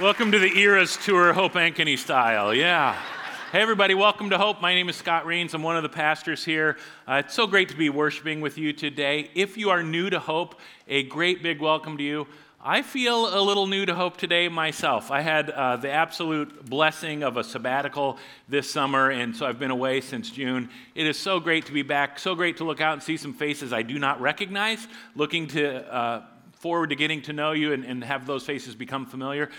Welcome to the Eras Tour, Hope Ankeny style. Yeah. Hey, everybody, welcome to Hope. My name is Scott Rains. I'm one of the pastors here. Uh, it's so great to be worshiping with you today. If you are new to Hope, a great big welcome to you. I feel a little new to Hope today myself. I had uh, the absolute blessing of a sabbatical this summer, and so I've been away since June. It is so great to be back, so great to look out and see some faces I do not recognize, looking to. Uh, forward to getting to know you and, and have those faces become familiar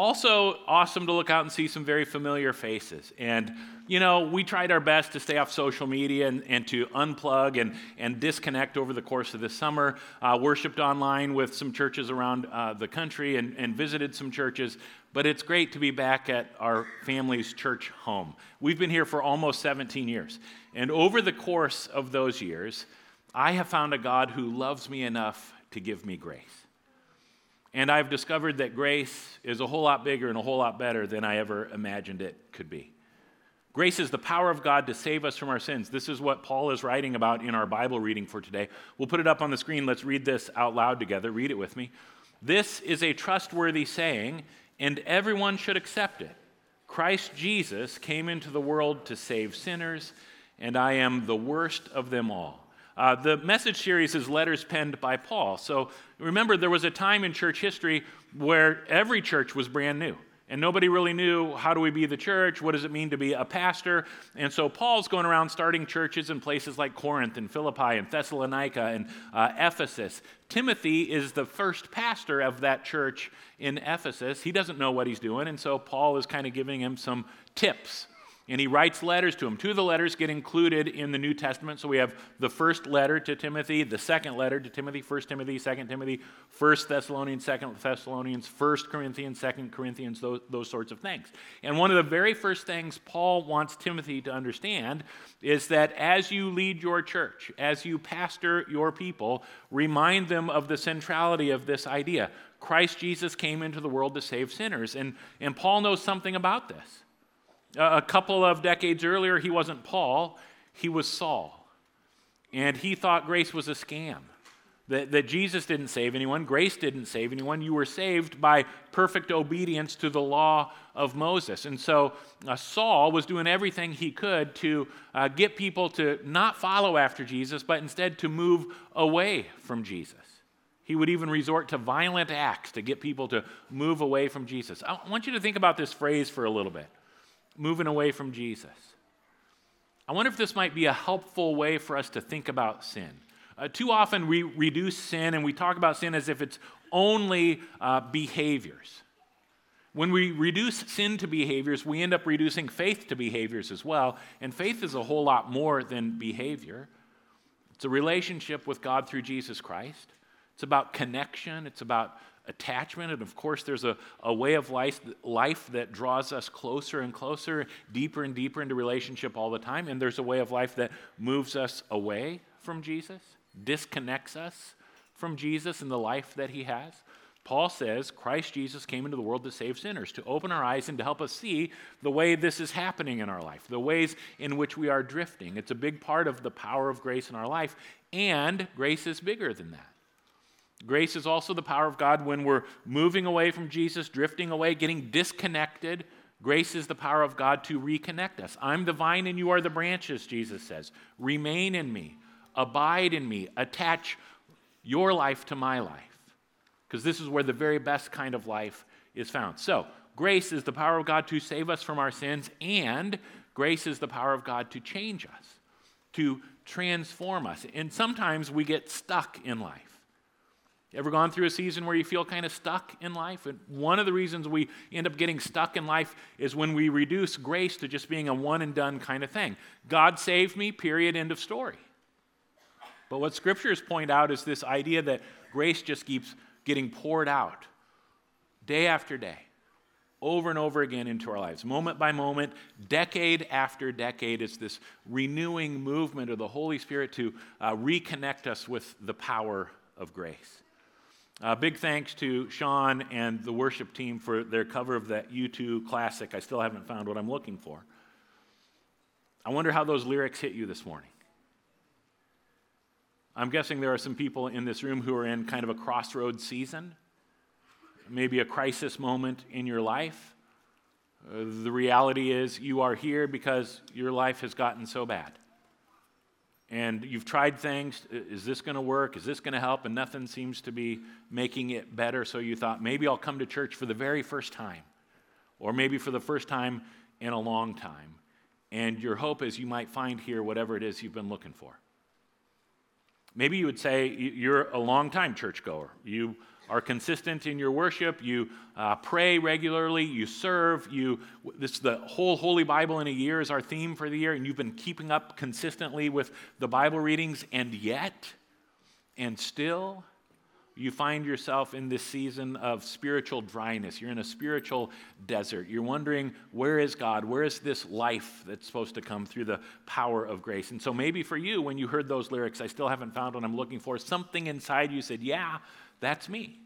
also awesome to look out and see some very familiar faces. And, you know, we tried our best to stay off social media and, and to unplug and, and disconnect over the course of the summer. Uh, worshiped online with some churches around uh, the country and, and visited some churches. But it's great to be back at our family's church home. We've been here for almost 17 years. And over the course of those years, I have found a God who loves me enough to give me grace. And I've discovered that grace is a whole lot bigger and a whole lot better than I ever imagined it could be. Grace is the power of God to save us from our sins. This is what Paul is writing about in our Bible reading for today. We'll put it up on the screen. Let's read this out loud together. Read it with me. This is a trustworthy saying, and everyone should accept it. Christ Jesus came into the world to save sinners, and I am the worst of them all. Uh, the message series is letters penned by Paul. So remember, there was a time in church history where every church was brand new. And nobody really knew how do we be the church? What does it mean to be a pastor? And so Paul's going around starting churches in places like Corinth and Philippi and Thessalonica and uh, Ephesus. Timothy is the first pastor of that church in Ephesus. He doesn't know what he's doing, and so Paul is kind of giving him some tips and he writes letters to him. Two of the letters get included in the New Testament. So we have the first letter to Timothy, the second letter to Timothy, 1 Timothy, 2 Timothy, 1 Thessalonians, 2 Thessalonians, 1 Corinthians, 2 Corinthians, those, those sorts of things. And one of the very first things Paul wants Timothy to understand is that as you lead your church, as you pastor your people, remind them of the centrality of this idea. Christ Jesus came into the world to save sinners. And, and Paul knows something about this. A couple of decades earlier, he wasn't Paul, he was Saul. And he thought grace was a scam. That, that Jesus didn't save anyone, grace didn't save anyone. You were saved by perfect obedience to the law of Moses. And so uh, Saul was doing everything he could to uh, get people to not follow after Jesus, but instead to move away from Jesus. He would even resort to violent acts to get people to move away from Jesus. I want you to think about this phrase for a little bit moving away from Jesus. I wonder if this might be a helpful way for us to think about sin. Uh, too often we reduce sin and we talk about sin as if it's only uh, behaviors. When we reduce sin to behaviors, we end up reducing faith to behaviors as well. And faith is a whole lot more than behavior. It's a relationship with God through Jesus Christ. It's about connection, it's about attachment. And of course, there's a, a way of life, life that draws us closer and closer, deeper and deeper into relationship all the time. And there's a way of life that moves us away from Jesus, disconnects us from Jesus and the life that he has. Paul says Christ Jesus came into the world to save sinners, to open our eyes and to help us see the way this is happening in our life, the ways in which we are drifting. It's a big part of the power of grace in our life, and grace is bigger than that. Grace is also the power of God when we're moving away from Jesus, drifting away, getting disconnected. Grace is the power of God to reconnect us. I'm the vine and you are the branches, Jesus says. Remain in me, abide in me, attach your life to my life. Because this is where the very best kind of life is found. So, grace is the power of God to save us from our sins, and grace is the power of God to change us, to transform us. And sometimes we get stuck in life. Ever gone through a season where you feel kind of stuck in life? And one of the reasons we end up getting stuck in life is when we reduce grace to just being a one and done kind of thing. God saved me, period, end of story. But what scriptures point out is this idea that grace just keeps getting poured out day after day, over and over again into our lives, moment by moment, decade after decade. It's this renewing movement of the Holy Spirit to uh, reconnect us with the power of grace. Uh, big thanks to Sean and the worship team for their cover of that U2 classic. I still haven't found what I'm looking for. I wonder how those lyrics hit you this morning. I'm guessing there are some people in this room who are in kind of a crossroads season. maybe a crisis moment in your life. Uh, the reality is, you are here because your life has gotten so bad. And you've tried things. Is this going to work? Is this going to help? And nothing seems to be making it better. So you thought, maybe I'll come to church for the very first time, or maybe for the first time in a long time. And your hope is you might find here whatever it is you've been looking for. Maybe you would say you're a long-time churchgoer. You are consistent in your worship. You uh, pray regularly. You serve. You this the whole Holy Bible in a year is our theme for the year, and you've been keeping up consistently with the Bible readings, and yet, and still, you find yourself in this season of spiritual dryness. You're in a spiritual desert. You're wondering, where is God? Where is this life that's supposed to come through the power of grace? And so maybe for you, when you heard those lyrics, I still haven't found what I'm looking for, something inside you said, Yeah, that's me.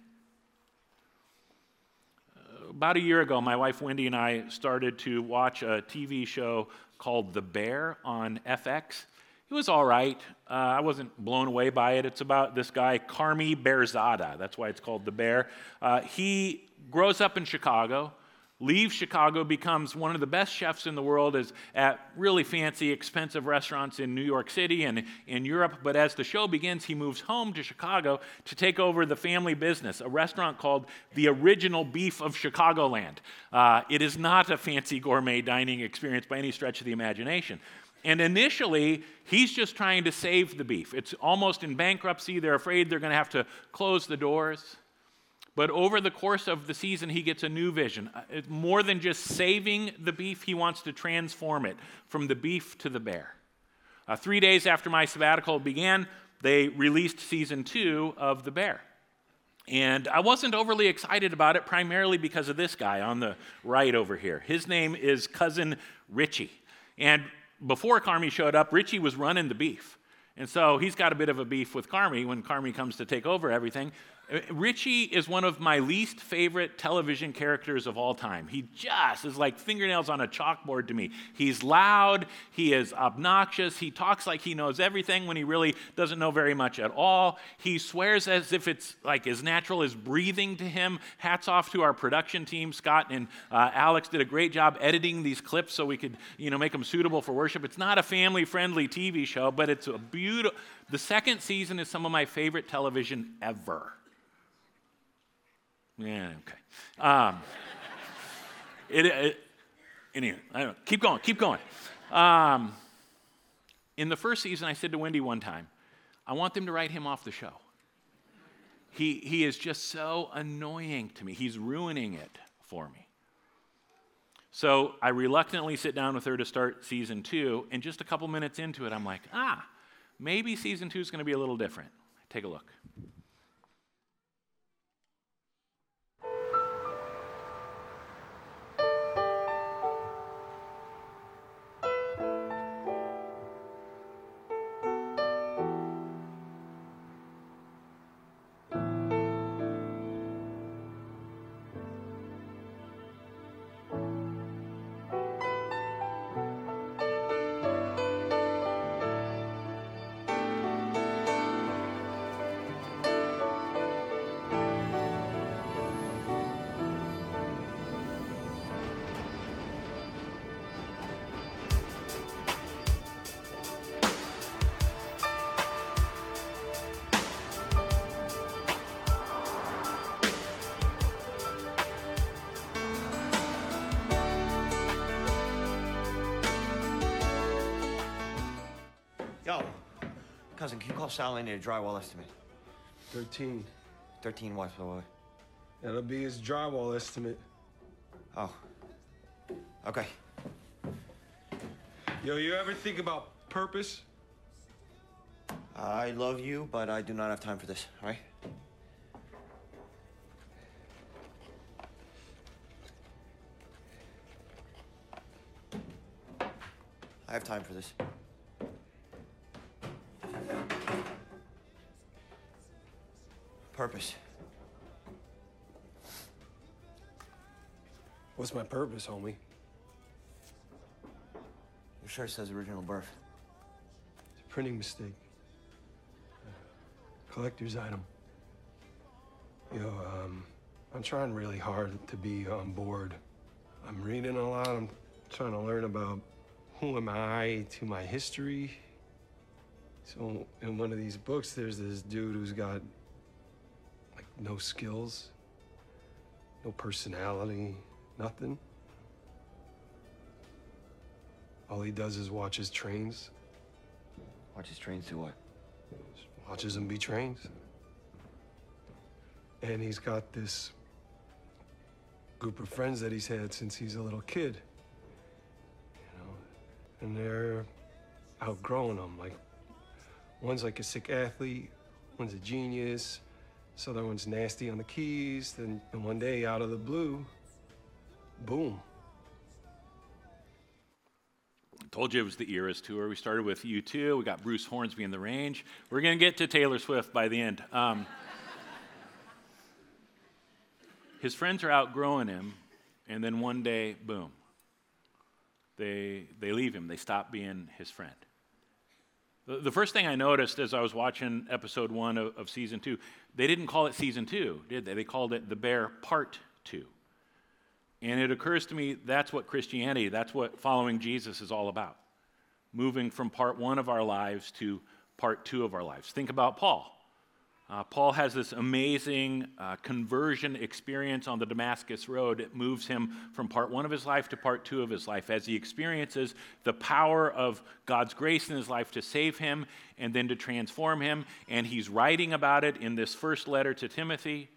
About a year ago, my wife Wendy and I started to watch a TV show called The Bear on FX. It was all right. Uh, I wasn't blown away by it. It's about this guy, Carmy Berzatto. That's why it's called The Bear. Uh, he grows up in Chicago, leaves Chicago, becomes one of the best chefs in the world is at really fancy, expensive restaurants in New York City and in Europe. But as the show begins, he moves home to Chicago to take over the family business, a restaurant called the Original Beef of Chicagoland. Uh, it is not a fancy gourmet dining experience by any stretch of the imagination. And initially, he's just trying to save the beef. It's almost in bankruptcy. They're afraid they're going to have to close the doors. But over the course of the season, he gets a new vision. Uh, more than just saving the beef, he wants to transform it from the beef to the bear. Uh, three days after my sabbatical began, they released season two of The Bear. And I wasn't overly excited about it, primarily because of this guy on the right over here. His name is Cousin Richie. And before Carmy showed up, Richie was running the beef. And so he's got a bit of a beef with Carmy when Carmy comes to take over everything. Richie is one of my least favorite television characters of all time. He just is like fingernails on a chalkboard to me. He's loud, he is obnoxious, he talks like he knows everything when he really doesn't know very much at all. He swears as if it's like as natural as breathing to him. Hats off to our production team. Scott and uh, Alex did a great job editing these clips so we could, you know, make them suitable for worship. It's not a family-friendly TV show, but it's a beautiful the second season is some of my favorite television ever. Yeah, okay. Um, it, it, anyway, I don't keep going, keep going. Um, in the first season, I said to Wendy one time, I want them to write him off the show. He, he is just so annoying to me. He's ruining it for me. So I reluctantly sit down with her to start season two, and just a couple minutes into it, I'm like, ah, maybe season two is going to be a little different. Take a look. Cousin, can you call Sally and need a drywall estimate? 13. 13 what, boy? That'll be his drywall estimate. Oh. Okay. Yo, you ever think about purpose? I love you, but I do not have time for this, all right? I have time for this. Purpose. What's my purpose, homie? Your shirt says original birth. It's a printing mistake. collector's item. Yo, um, I'm trying really hard to be on board. I'm reading a lot. I'm trying to learn about who am I to my history. So in one of these books, there's this dude who's got no skills, no personality, nothing. All he does is watches trains, Watches trains do what? watches them be trains. And he's got this group of friends that he's had since he's a little kid. You know, and they're outgrowing him. Like, one's like a sick athlete, one's a genius, this other one's nasty on the keys. Then, and one day, out of the blue, boom. Told you it was the Eras tour. We started with U2. We got Bruce Hornsby in the range. We're going to get to Taylor Swift by the end. Um, his friends are outgrowing him, and then one day, boom, they, they leave him. They stop being his friend. The, first thing I noticed as I was watching episode one of, of season two, they didn't call it season two, did they? They called it The Bear Part Two. And it occurs to me that's what Christianity, that's what following Jesus is all about. Moving from part one of our lives to part two of our lives. Think about Paul. Uh, Paul has this amazing uh, conversion experience on the Damascus Road. It moves him from part one of his life to part two of his life as he experiences the power of God's grace in his life to save him and then to transform him. And he's writing about it in this first letter to Timothy.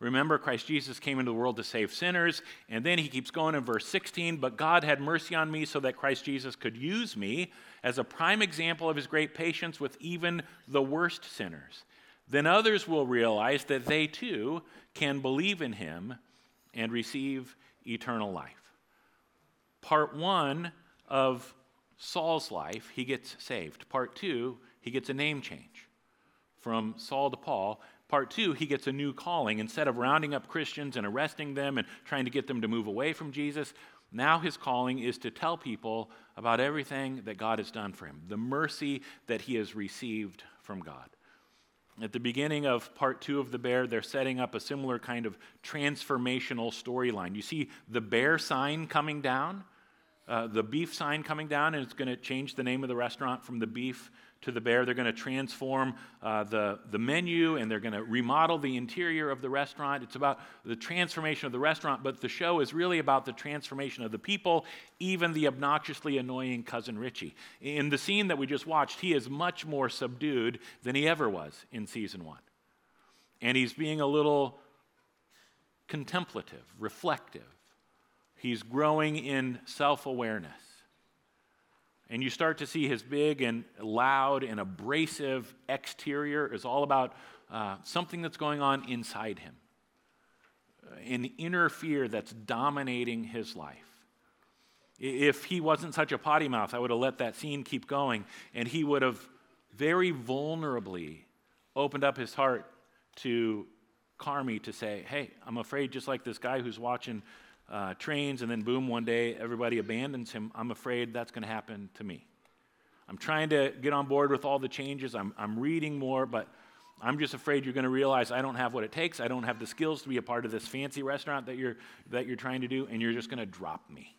Remember, Christ Jesus came into the world to save sinners. And then he keeps going in verse 16 But God had mercy on me so that Christ Jesus could use me as a prime example of his great patience with even the worst sinners. Then others will realize that they too can believe in him and receive eternal life. Part one of Saul's life, he gets saved. Part two, he gets a name change from Saul to Paul. Part two, he gets a new calling. Instead of rounding up Christians and arresting them and trying to get them to move away from Jesus, now his calling is to tell people about everything that God has done for him, the mercy that he has received from God. At the beginning of part two of The Bear, they're setting up a similar kind of transformational storyline. You see the bear sign coming down, uh, the beef sign coming down, and it's going to change the name of the restaurant from the beef to the bear. They're going to transform uh, the, the menu and they're going to remodel the interior of the restaurant. It's about the transformation of the restaurant, but the show is really about the transformation of the people, even the obnoxiously annoying cousin Richie. In the scene that we just watched, he is much more subdued than he ever was in season one. And he's being a little contemplative, reflective. He's growing in self awareness. And you start to see his big and loud and abrasive exterior is all about uh, something that's going on inside him, an inner fear that's dominating his life. If he wasn't such a potty mouth, I would have let that scene keep going, and he would have very vulnerably opened up his heart to Carmy to say, Hey, I'm afraid, just like this guy who's watching uh, trains, and then boom, one day everybody abandons him. I'm afraid that's going to happen to me. I'm trying to get on board with all the changes. I'm, I'm reading more, but I'm just afraid you're going to realize I don't have what it takes. I don't have the skills to be a part of this fancy restaurant that you're, that you're trying to do, and you're just going to drop me.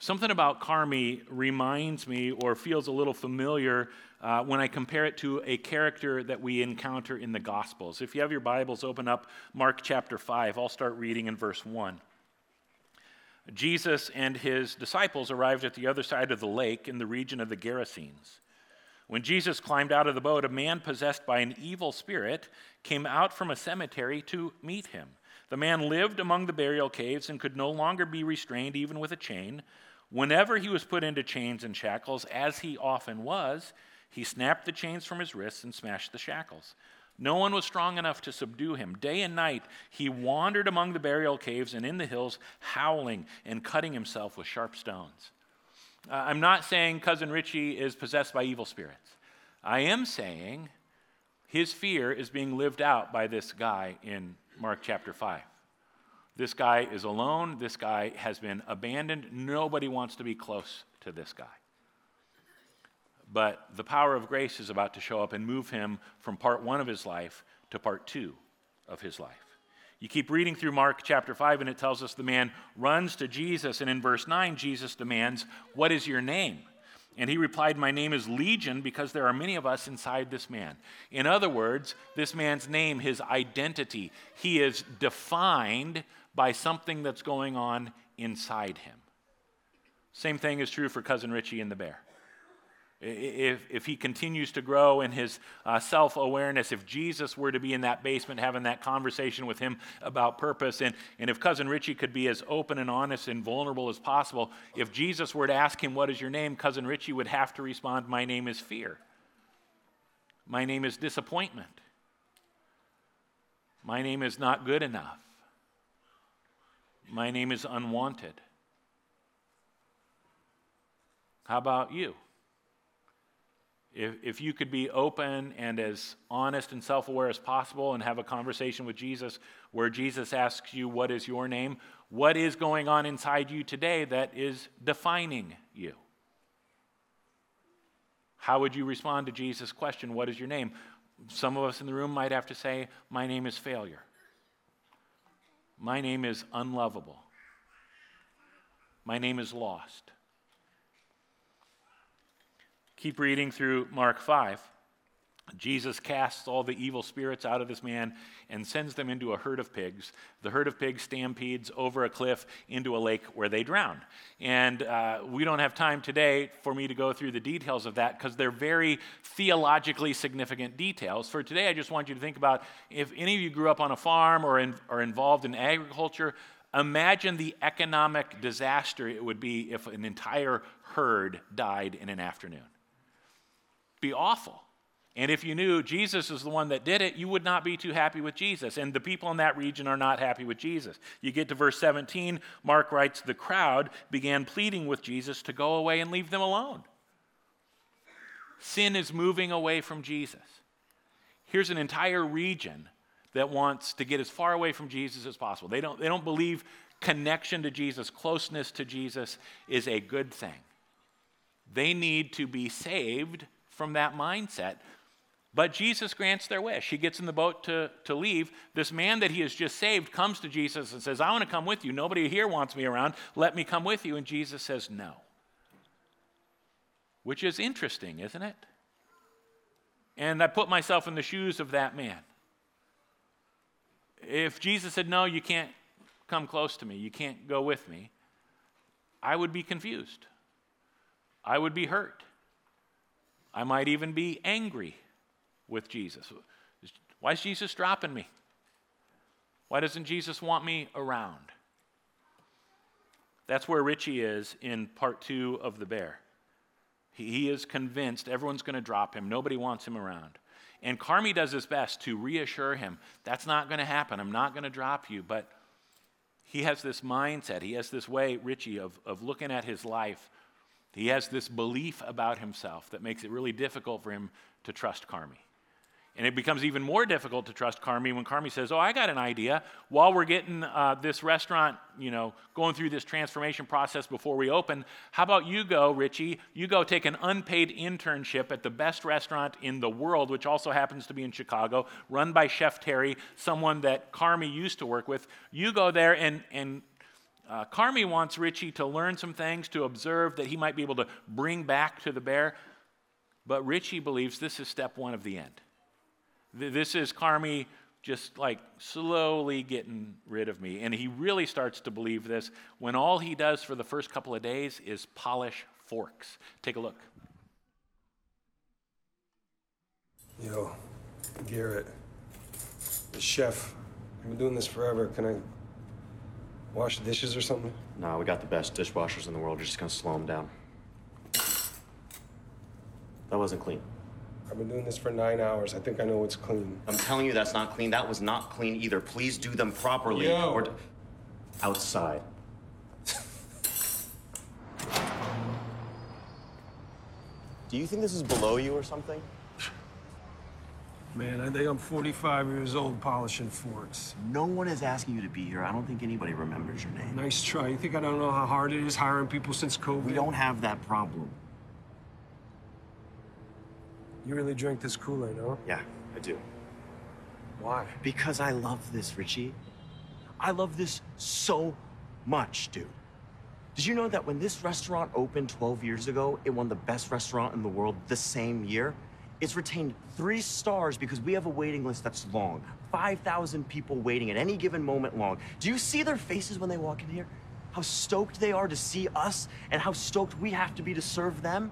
Something about Carmy reminds me or feels a little familiar uh, when I compare it to a character that we encounter in the Gospels. If you have your Bibles, open up Mark chapter 5. I'll start reading in verse 1. Jesus and his disciples arrived at the other side of the lake in the region of the Gerasenes. When Jesus climbed out of the boat, a man possessed by an evil spirit came out from a cemetery to meet him. The man lived among the burial caves and could no longer be restrained even with a chain. Whenever he was put into chains and shackles, as he often was, he snapped the chains from his wrists and smashed the shackles. No one was strong enough to subdue him. Day and night, he wandered among the burial caves and in the hills, howling and cutting himself with sharp stones. Uh, I'm not saying Cousin Richie is possessed by evil spirits. I am saying his fear is being lived out by this guy in Mark chapter 5. This guy is alone. This guy has been abandoned. Nobody wants to be close to this guy. But the power of grace is about to show up and move him from part one of his life to part two of his life. You keep reading through Mark chapter 5, and it tells us the man runs to Jesus. And in verse 9, Jesus demands, What is your name? And he replied, My name is Legion because there are many of us inside this man. In other words, this man's name, his identity, he is defined by something that's going on inside him. Same thing is true for Cousin Richie and the bear. If, if he continues to grow in his uh, self awareness, if Jesus were to be in that basement having that conversation with him about purpose, and, and if Cousin Richie could be as open and honest and vulnerable as possible, if Jesus were to ask him, What is your name? Cousin Richie would have to respond, My name is fear. My name is disappointment. My name is not good enough. My name is unwanted. How about you? If, if you could be open and as honest and self aware as possible and have a conversation with Jesus where Jesus asks you, What is your name? What is going on inside you today that is defining you? How would you respond to Jesus' question, What is your name? Some of us in the room might have to say, My name is failure. My name is unlovable. My name is lost. Keep reading through Mark 5. Jesus casts all the evil spirits out of this man and sends them into a herd of pigs. The herd of pigs stampedes over a cliff into a lake where they drown. And uh, we don't have time today for me to go through the details of that because they're very theologically significant details. For today, I just want you to think about if any of you grew up on a farm or in, are involved in agriculture, imagine the economic disaster it would be if an entire herd died in an afternoon be awful. And if you knew Jesus is the one that did it, you would not be too happy with Jesus. And the people in that region are not happy with Jesus. You get to verse 17, Mark writes, The crowd began pleading with Jesus to go away and leave them alone. Sin is moving away from Jesus. Here's an entire region that wants to get as far away from Jesus as possible. They don't, they don't believe connection to Jesus, closeness to Jesus is a good thing. They need to be saved from that mindset. But Jesus grants their wish. He gets in the boat to, to leave. This man that he has just saved comes to Jesus and says, I want to come with you. Nobody here wants me around. Let me come with you. And Jesus says, No. Which is interesting, isn't it? And I put myself in the shoes of that man. If Jesus said, No, you can't come close to me, you can't go with me, I would be confused. I would be hurt. I might even be angry with Jesus. Why is Jesus dropping me? Why doesn't Jesus want me around? That's where Richie is in part two of The Bear. He is convinced everyone's going to drop him, nobody wants him around. And Carmy does his best to reassure him that's not going to happen. I'm not going to drop you. But he has this mindset, he has this way, Richie, of, of looking at his life he has this belief about himself that makes it really difficult for him to trust Carmy. And it becomes even more difficult to trust Carmy when Carmy says, Oh, I got an idea. While we're getting uh, this restaurant, you know, going through this transformation process before we open, how about you go, Richie? You go take an unpaid internship at the best restaurant in the world, which also happens to be in Chicago, run by Chef Terry, someone that Carmy used to work with. You go there and, and uh, Carmy wants Richie to learn some things, to observe that he might be able to bring back to the bear. But Richie believes this is step one of the end. This is Carmy just like slowly getting rid of me. And he really starts to believe this when all he does for the first couple of days is polish forks. Take a look. Yo, Garrett, the chef. I've been doing this forever. Can I Wash the dishes or something? Nah, we got the best dishwashers in the world. You're just gonna slow them down. That wasn't clean. I've been doing this for nine hours. I think I know what's clean. I'm telling you that's not clean. That was not clean either. Please do them properly. Yo. Or d- outside. do you think this is below you or something? Man, I think I'm 45 years old polishing forks. No one is asking you to be here. I don't think anybody remembers your name. Nice try. You think I don't know how hard it is hiring people since COVID? We don't have that problem. You really drink this Kool-Aid, huh? Yeah, I do. Why? Because I love this, Richie. I love this so much, dude. Did you know that when this restaurant opened 12 years ago, it won the best restaurant in the world the same year? It's retained three stars because we have a waiting list that's long 5,000 people waiting at any given moment long. Do you see their faces when they walk in here? How stoked they are to see us and how stoked we have to be to serve them?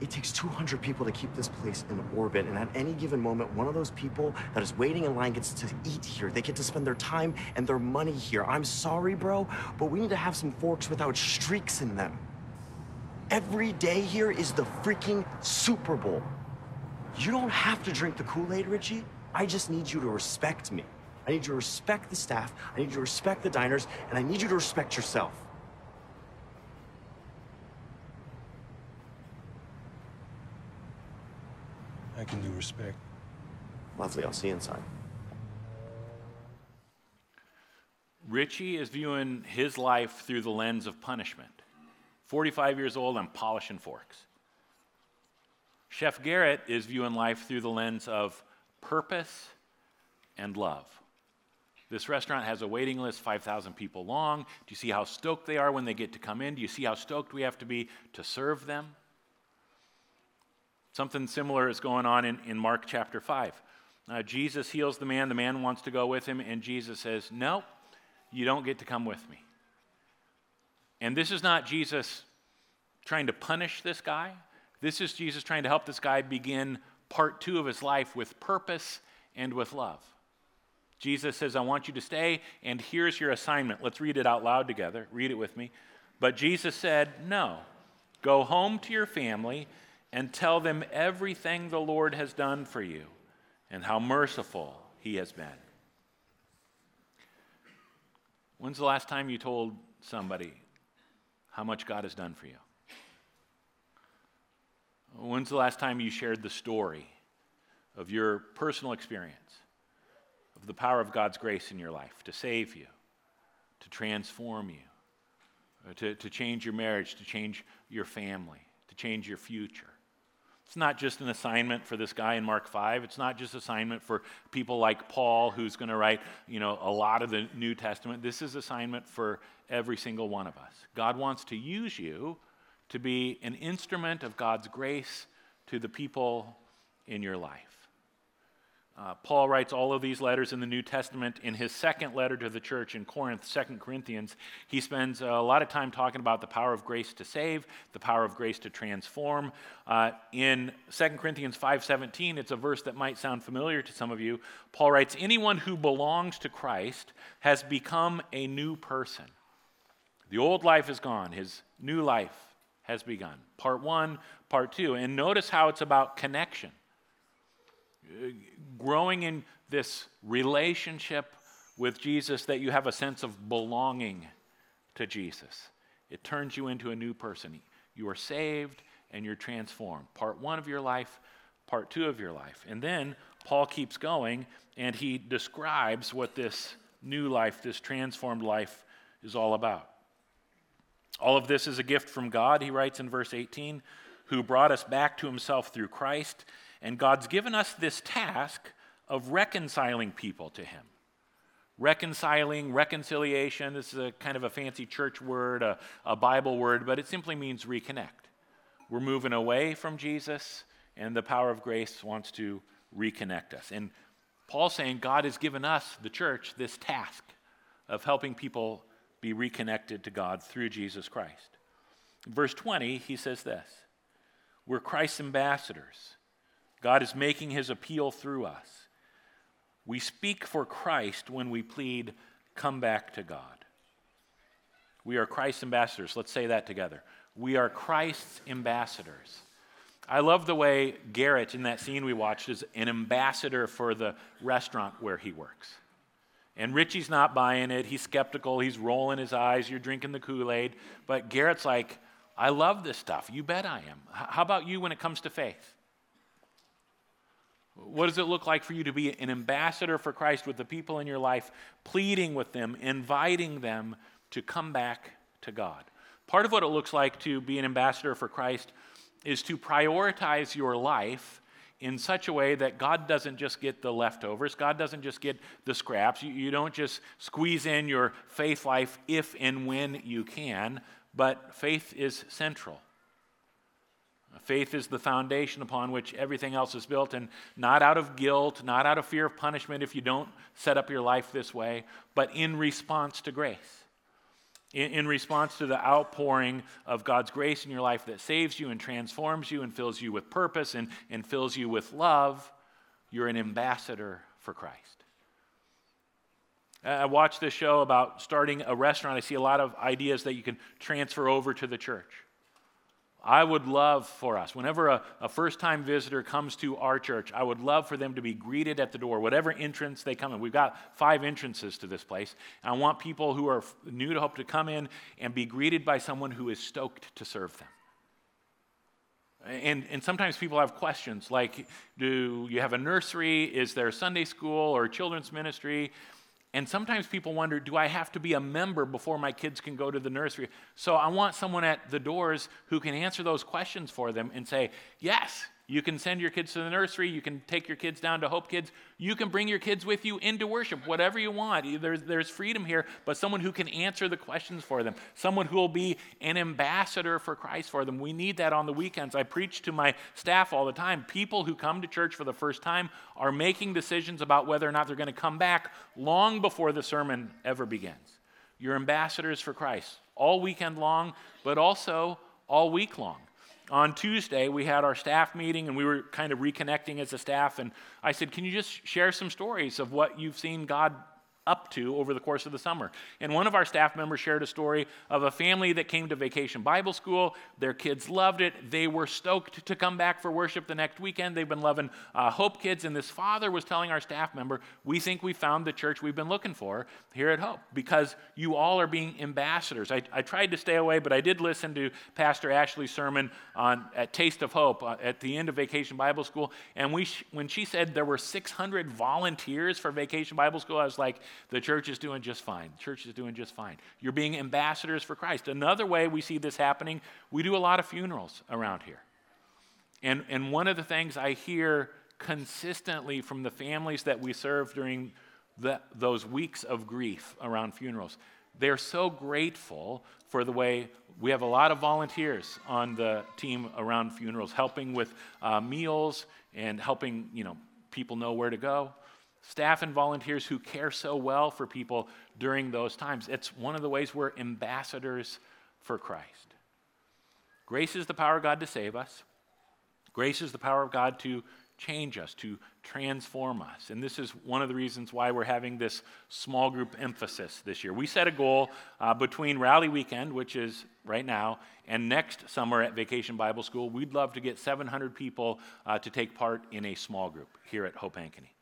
It takes 200 people to keep this place in orbit, and at any given moment, one of those people that is waiting in line gets to eat here. They get to spend their time and their money here. I'm sorry, bro, but we need to have some forks without streaks in them. Every day here is the freaking Super Bowl. You don't have to drink the Kool Aid, Richie. I just need you to respect me. I need you to respect the staff, I need you to respect the diners, and I need you to respect yourself. I can do respect. Lovely, I'll see you inside. Richie is viewing his life through the lens of punishment. 45 years old and polishing forks. Chef Garrett is viewing life through the lens of purpose and love. This restaurant has a waiting list 5,000 people long. Do you see how stoked they are when they get to come in? Do you see how stoked we have to be to serve them? Something similar is going on in, in Mark chapter 5. Uh, Jesus heals the man, the man wants to go with him, and Jesus says, No, you don't get to come with me. And this is not Jesus trying to punish this guy. This is Jesus trying to help this guy begin part two of his life with purpose and with love. Jesus says, I want you to stay, and here's your assignment. Let's read it out loud together. Read it with me. But Jesus said, No, go home to your family and tell them everything the Lord has done for you and how merciful he has been. When's the last time you told somebody how much God has done for you? When's the last time you shared the story of your personal experience, of the power of God's grace in your life to save you, to transform you, uh, to, to change your marriage, to change your family, to change your future? It's not just an assignment for this guy in Mark 5. It's not just assignment for people like Paul who's going to write, you know, a lot of the New Testament. This is assignment for every single one of us. God wants to use you to be an instrument of God's grace to the people in your life. Uh, Paul writes all of these letters in the New Testament. In his second letter to the church in Corinth, Second Corinthians, he spends a lot of time talking about the power of grace to save, the power of grace to transform. Uh, in Second Corinthians 5.17, it's a verse that might sound familiar to some of you. Paul writes, anyone who belongs to Christ has become a new person. The old life is gone. His new life has begun. Part one, part two. And notice how it's about connection growing in this relationship with Jesus that you have a sense of belonging to Jesus. It turns you into a new person. You are saved and you're transformed. Part one of your life, part two of your life. And then Paul keeps going and he describes what this new life, this transformed life, is all about. All of this is a gift from God, he writes in verse 18, who brought us back to himself through Christ and God's given us this task of reconciling people to Him. Reconciling, reconciliation, this is a kind of a fancy church word, a, a Bible word, but it simply means reconnect. We're moving away from Jesus, and the power of grace wants to reconnect us. And Paul's saying God has given us, the church, this task of helping people be reconnected to God through Jesus Christ. In verse 20, he says this We're Christ's ambassadors God is making his appeal through us. We speak for Christ when we plead, come back to God. We are Christ's ambassadors. Let's say that together. We are Christ's ambassadors. I love the way Garrett, in that scene we watched, is an ambassador for the restaurant where he works. And Richie's not buying it. He's skeptical. He's rolling his eyes. You're drinking the Kool Aid. But Garrett's like, I love this stuff. You bet I am. How about you when it comes to faith? What does it look like for you to be an ambassador for Christ with the people in your life, pleading with them, inviting them to come back to God? Part of what it looks like to be an ambassador for Christ is to prioritize your life in such a way that God doesn't just get the leftovers, God doesn't just get the scraps. You, you don't just squeeze in your faith life if and when you can, but faith is central. Faith is the foundation upon which everything else is built, and not out of guilt, not out of fear of punishment if you don't set up your life this way, but in response to grace in, in response to the outpouring of God's grace in your life that saves you and transforms you and fills you with purpose and, and fills you with love, you're an ambassador for Christ. I watch this show about starting a restaurant. I see a lot of ideas that you can transfer over to the church. I would love for us, whenever a, a first time visitor comes to our church, I would love for them to be greeted at the door, whatever entrance they come in. We've got five entrances to this place. I want people who are new to Hope to come in and be greeted by someone who is stoked to serve them. And, and sometimes people have questions like Do you have a nursery? Is there Sunday school or children's ministry? And sometimes people wonder, do I have to be a member before my kids can go to the nursery? So I want someone at the doors who can answer those questions for them and say, yes, you can send your kids to the nursery. You can take your kids down to Hope Kids. You can bring your kids with you into worship, whatever you want. There's, there's freedom here, but someone who can answer the questions for them, someone who will be an ambassador for Christ for them. We need that on the weekends. I preach to my staff all the time. People who come to church for the first time are making decisions about whether or not they're going to come back long before the sermon ever begins. You're ambassadors for Christ all weekend long, but also all week long on Tuesday, we had our staff meeting and we were kind of reconnecting as a staff. And I said, Can you just share some stories of what you've seen God up to over the course of the summer. And one of our staff members shared a story of a family that came to vacation Bible school. Their kids loved it. They were stoked to come back for worship the next weekend. They've been loving uh, Hope Kids. And this father was telling our staff member, We think we found the church we've been looking for here at Hope because you all are being ambassadors. I, I tried to stay away, but I did listen to Pastor Ashley's sermon on, at Taste of Hope uh, at the end of Vacation Bible School. And we, when she said there were 600 volunteers for Vacation Bible School, I was like, the church is doing just fine. The church is doing just fine. You're being ambassadors for Christ. Another way we see this happening, we do a lot of funerals around here. And, and one of the things I hear consistently from the families that we serve during the, those weeks of grief around funerals, they're so grateful for the way we have a lot of volunteers on the team around funerals, helping with uh, meals and helping you know people know where to go staff and volunteers who care so well for people during those times. It's one of the ways we're ambassadors for Christ. Grace is the power of God to save us, grace is the power of God to change us, to transform us. And this is one of the reasons why we're having this small group emphasis this year. We set a goal uh, between Rally Weekend, which is right now, and next summer at Vacation Bible School. We'd love to get 700 people uh, to take part in a small group here at Hope Ankeny.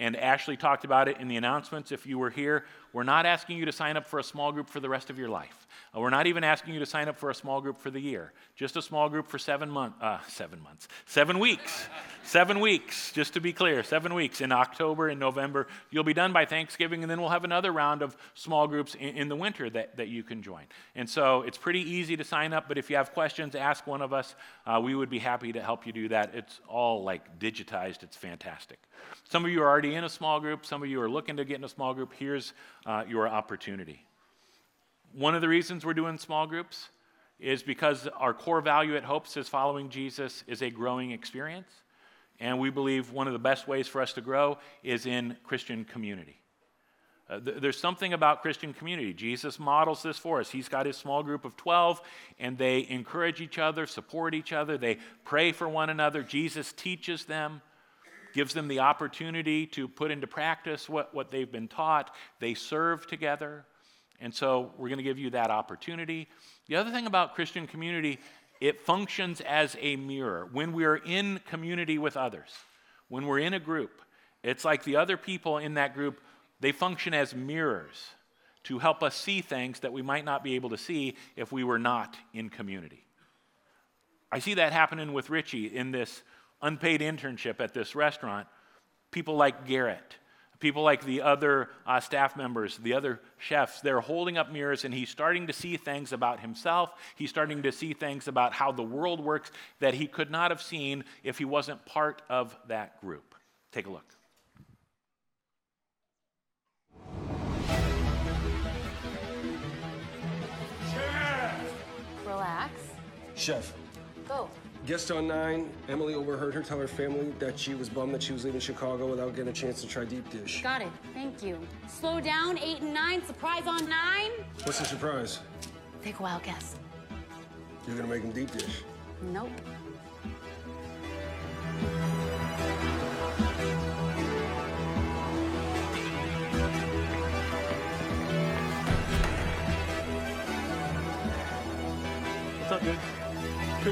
And Ashley talked about it in the announcements. If you were here, we're not asking you to sign up for a small group for the rest of your life. Uh, we're not even asking you to sign up for a small group for the year. Just a small group for seven months. Uh, seven months. Seven weeks. seven weeks. Just to be clear, seven weeks. In October and November, you'll be done by Thanksgiving, and then we'll have another round of small groups in, in the winter that, that you can join. And so it's pretty easy to sign up. But if you have questions, ask one of us. Uh, we would be happy to help you do that. It's all like digitized. It's fantastic. Some of you are already in a small group, some of you are looking to get in a small group. Here's uh, your opportunity. One of the reasons we're doing small groups is because our core value at Hopes is following Jesus is a growing experience. And we believe one of the best ways for us to grow is in Christian community. Uh, th- there's something about Christian community. Jesus models this for us. He's got his small group of 12, and they encourage each other, support each other, they pray for one another. Jesus teaches them gives them the opportunity to put into practice what, what they've been taught. They serve together. And so we're going to give you that opportunity. The other thing about Christian community, it functions as a mirror. When we're in community with others, when we're in a group, it's like the other people in that group, they function as mirrors to help us see things that we might not be able to see if we were not in community. I see that happening with Richie in this unpaid internship at this restaurant, people like Garrett, People like the other uh, staff members, the other chefs, they're holding up mirrors and he's starting to see things about himself. He's starting to see things about how the world works that he could not have seen if he wasn't part of that group. Take a look. Relax. Chef, Go. Guest on nine, Emily overheard her tell her family that she was bummed that she was leaving Chicago without getting a chance to try deep dish. Got it. Thank you. Slow down. Eight and nine. Surprise on nine. What's the surprise? Take a wild guess. You're gonna make them deep dish. Nope.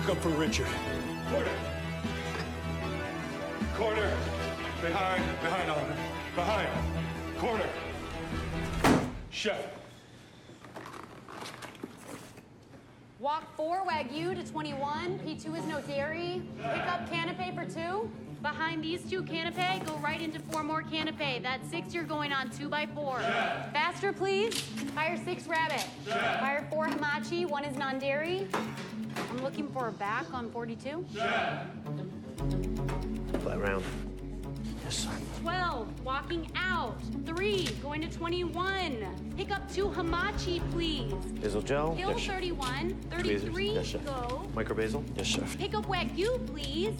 Pick up for Richard. Corner. Corner. Behind. Behind, Oliver. Behind. Corner. Chef. Walk four, Wagyu to 21. P2 is no dairy. Pick up canapé for two. Behind these two canapé, go right into four more canapé. That's six, you're going on two by four. Faster, please. Fire six rabbit. Fire four hamachi, one is non-dairy. I'm looking for a back on 42. Flat round. 12, walking out. Three, going to 21. Pick up two hamachi, please. Basil gel. Hill Yes, chef. 31, 33, Yes, chef. go. Micro basil. Yes, chef. Pick up Wagyu, please.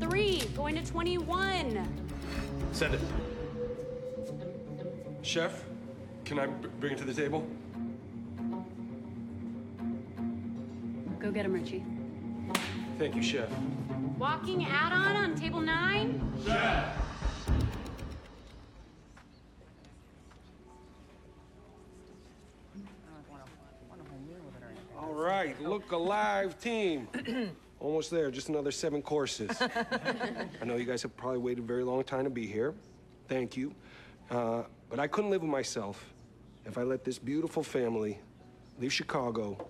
Three, going to 21. Send it. Chef, can I b- bring it to the table? Go get him, Richie. Thank you, Chef. Walking add-on on table nine. Chef! All right, look alive, team. Almost there, just another seven courses. I know you guys have probably waited a very long time to be here. Thank you. Uh, but I couldn't live with myself if I let this beautiful family leave Chicago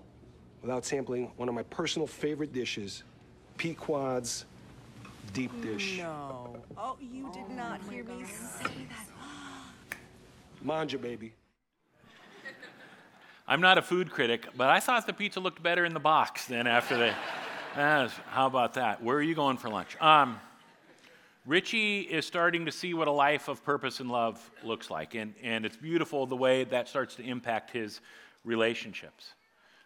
without sampling one of my personal favorite dishes, Pequod's deep dish. No. Oh, you did not hear me say that. Manja, baby. I'm not a food critic, but I thought the pizza looked better in the box than after they. Ah, how about that? Where are you going for lunch? Um, Richie is starting to see what a life of purpose and love looks like, and, and it's beautiful the way that starts to impact his relationships.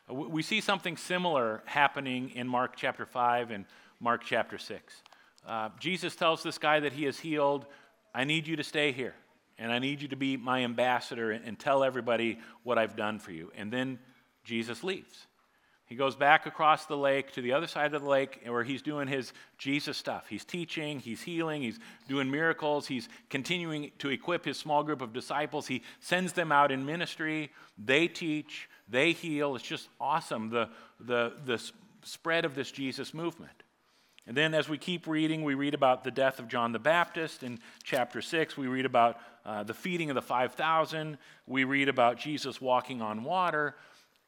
We- We see something similar happening in Mark chapter 5 and Mark chapter 6. Uh, Jesus tells this guy that he is healed, I need you to stay here, and I need you to be my ambassador and, and tell everybody what I've done for you. And then Jesus leaves. He goes back across the lake to the other side of the lake where he's doing his Jesus stuff. He's teaching, he's healing, he's doing miracles, he's continuing to equip his small group of disciples. He sends them out in ministry. They teach, they heal. It's just awesome, the, the, the spread of this Jesus movement. And then as we keep reading, we read about the death of John the Baptist. In chapter 6, we read about uh, the feeding of the 5,000. We read about Jesus walking on water.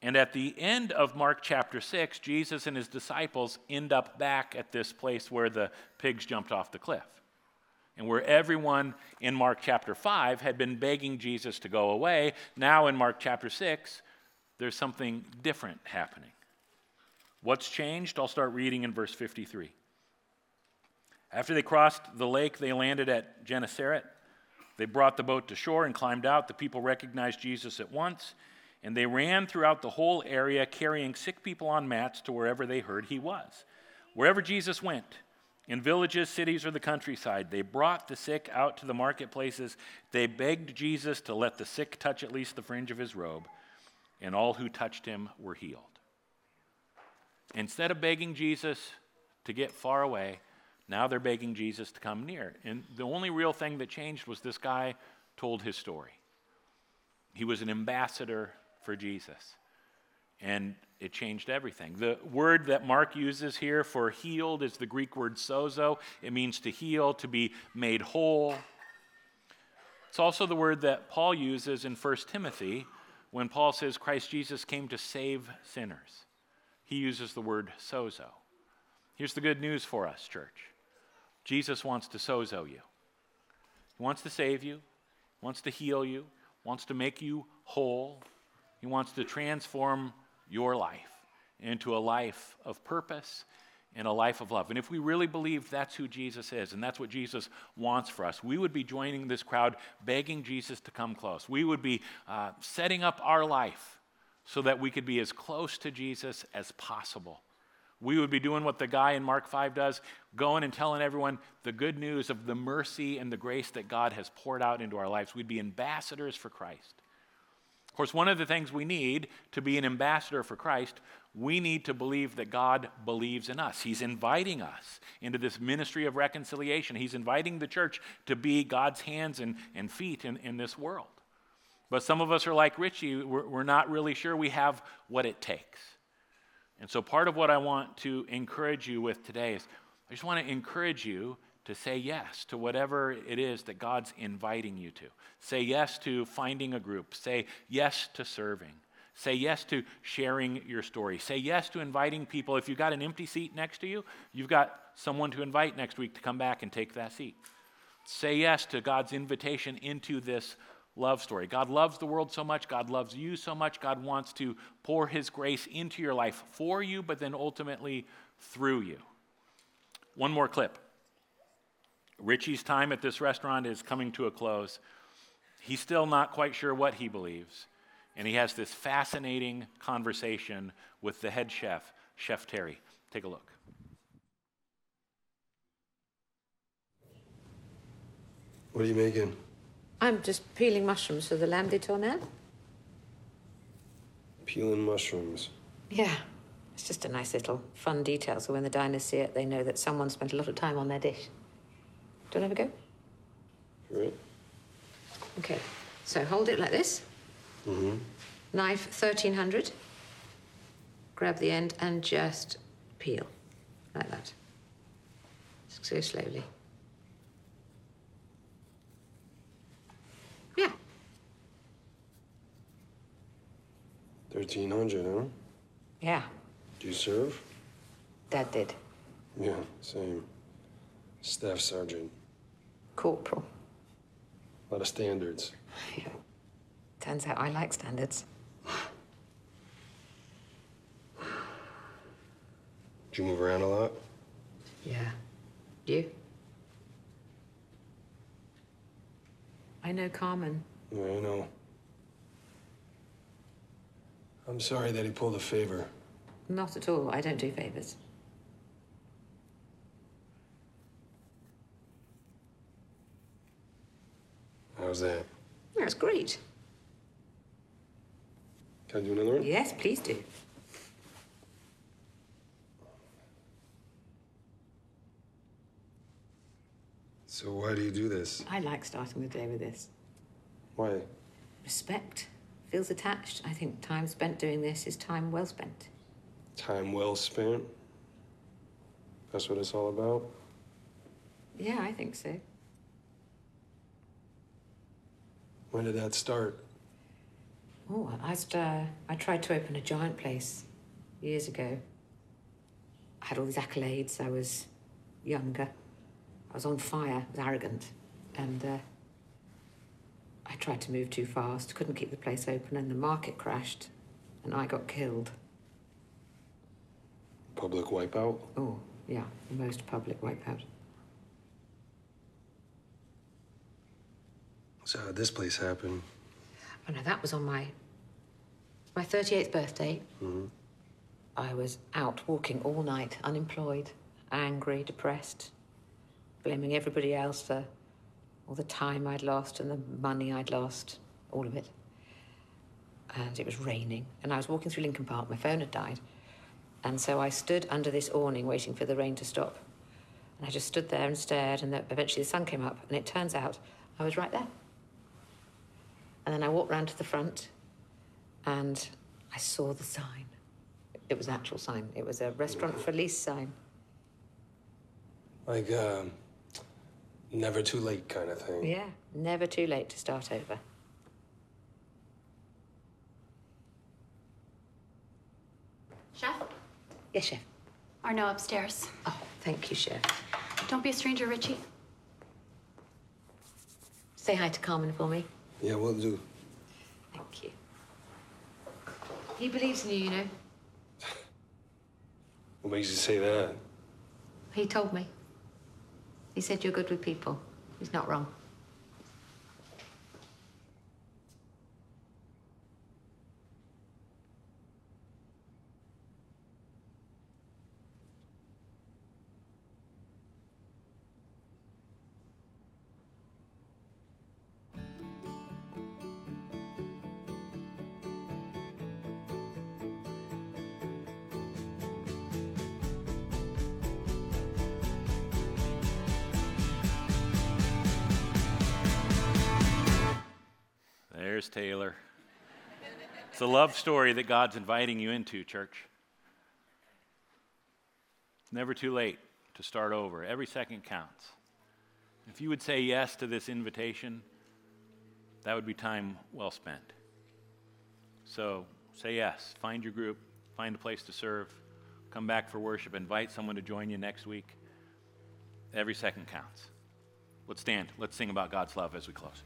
And at the end of Mark chapter 6, Jesus and his disciples end up back at this place where the pigs jumped off the cliff. And where everyone in Mark chapter 5 had been begging Jesus to go away, now in Mark chapter 6, there's something different happening. What's changed? I'll start reading in verse 53. After they crossed the lake, they landed at Gennesaret. They brought the boat to shore and climbed out. The people recognized Jesus at once, and they ran throughout the whole area, carrying sick people on mats to wherever they heard he was. Wherever Jesus went, in villages, cities, or the countryside, they brought the sick out to the marketplaces. They begged Jesus to let the sick touch at least the fringe of his robe, and all who touched him were healed. Instead of begging Jesus to get far away, now they're begging Jesus to come near. And the only real thing that changed was this guy told his story. He was an ambassador for Jesus. And it changed everything. The word that Mark uses here for healed is the Greek word sozo. It means to heal, to be made whole. It's also the word that Paul uses in 1 Timothy when Paul says Christ Jesus came to save sinners. He uses the word sozo. Here's the good news for us, church Jesus wants to sozo you. He wants to save you, wants to heal you, wants to make you whole. He wants to transform your life into a life of purpose and a life of love. And if we really believe that's who Jesus is and that's what Jesus wants for us, we would be joining this crowd begging Jesus to come close. We would be uh, setting up our life so that we could be as close to Jesus as possible. We would be doing what the guy in Mark 5 does, going and telling everyone the good news of the mercy and the grace that God has poured out into our lives. We'd be ambassadors for Christ. Of course, one of the things we need to be an ambassador for Christ, we need to believe that God believes in us. He's inviting us into this ministry of reconciliation. He's inviting the church to be God's hands and, and feet in, in this world. But some of us are like Richie, we're, we're not really sure we have what it takes. And so, part of what I want to encourage you with today is I just want to encourage you to say yes to whatever it is that God's inviting you to. Say yes to finding a group. Say yes to serving. Say yes to sharing your story. Say yes to inviting people. If you've got an empty seat next to you, you've got someone to invite next week to come back and take that seat. Say yes to God's invitation into this love story. God loves the world so much. God loves you so much. God wants to pour His grace into your life for you, but then ultimately through you. One more clip. Richie's time at this restaurant is coming to a close. He's still not quite sure what he believes. And he has this fascinating conversation with the head chef, Chef Terry. Take a look. What are you making? I'm just peeling mushrooms for the lamb de tournelle. Peeling mushrooms. Yeah, it's just a nice little fun detail so when the diners see it, they know that someone spent a lot of time on their dish. Do you want to have a go? Right? Okay, so hold it like this. Mm-hmm. Knife 1300. Grab the end and just peel. Like that. Just go slowly. Yeah. 1300, huh? Yeah, Do you serve? Dad did. Yeah, same. Staff sergeant. Corporal. A lot of standards. Yeah. Turns out I like standards. Do you move around a lot? Yeah. You? I know Carmen. Yeah, I know. I'm sorry that he pulled a favor. Not at all. I don't do favors. How's that? That's great. Can I do another one? Yes, please do. So why do you do this? I like starting the day with this. Why? Respect feels attached. I think time spent doing this is time well spent. Time well spent? That's what it's all about? Yeah, I think so. When did that start? Oh, I, uh, I tried to open a giant place years ago. I had all these accolades. I was younger. I was on fire. I was arrogant. And uh, I tried to move too fast, couldn't keep the place open, and the market crashed, and I got killed. Public wipeout? Oh, yeah, the most public wipeout. So how'd this place happen? Oh no, that was on my my 38th birthday. Mm-hmm. I was out walking all night, unemployed, angry, depressed, blaming everybody else for all the time I'd lost and the money I'd lost, all of it. And it was raining, and I was walking through Lincoln Park. My phone had died, and so I stood under this awning waiting for the rain to stop. And I just stood there and stared, and eventually the sun came up, and it turns out I was right there. And then I walked round to the front and I saw the sign. It was an actual sign. It was a restaurant for lease sign. Like, uh, never too late kind of thing. Yeah, never too late to start over. Chef, Yes, chef. Arno upstairs. Oh, thank you, chef. Don't be a stranger, Richie. Say hi to Carmen for me. Yeah, we'll do. Thank you. He believes in you, you know. What makes you say that? He told me. He said you're good with people. He's not wrong. It's a love story that God's inviting you into, church. It's never too late to start over. Every second counts. If you would say yes to this invitation, that would be time well spent. So say yes. Find your group, find a place to serve, come back for worship, invite someone to join you next week. Every second counts. Let's stand. Let's sing about God's love as we close.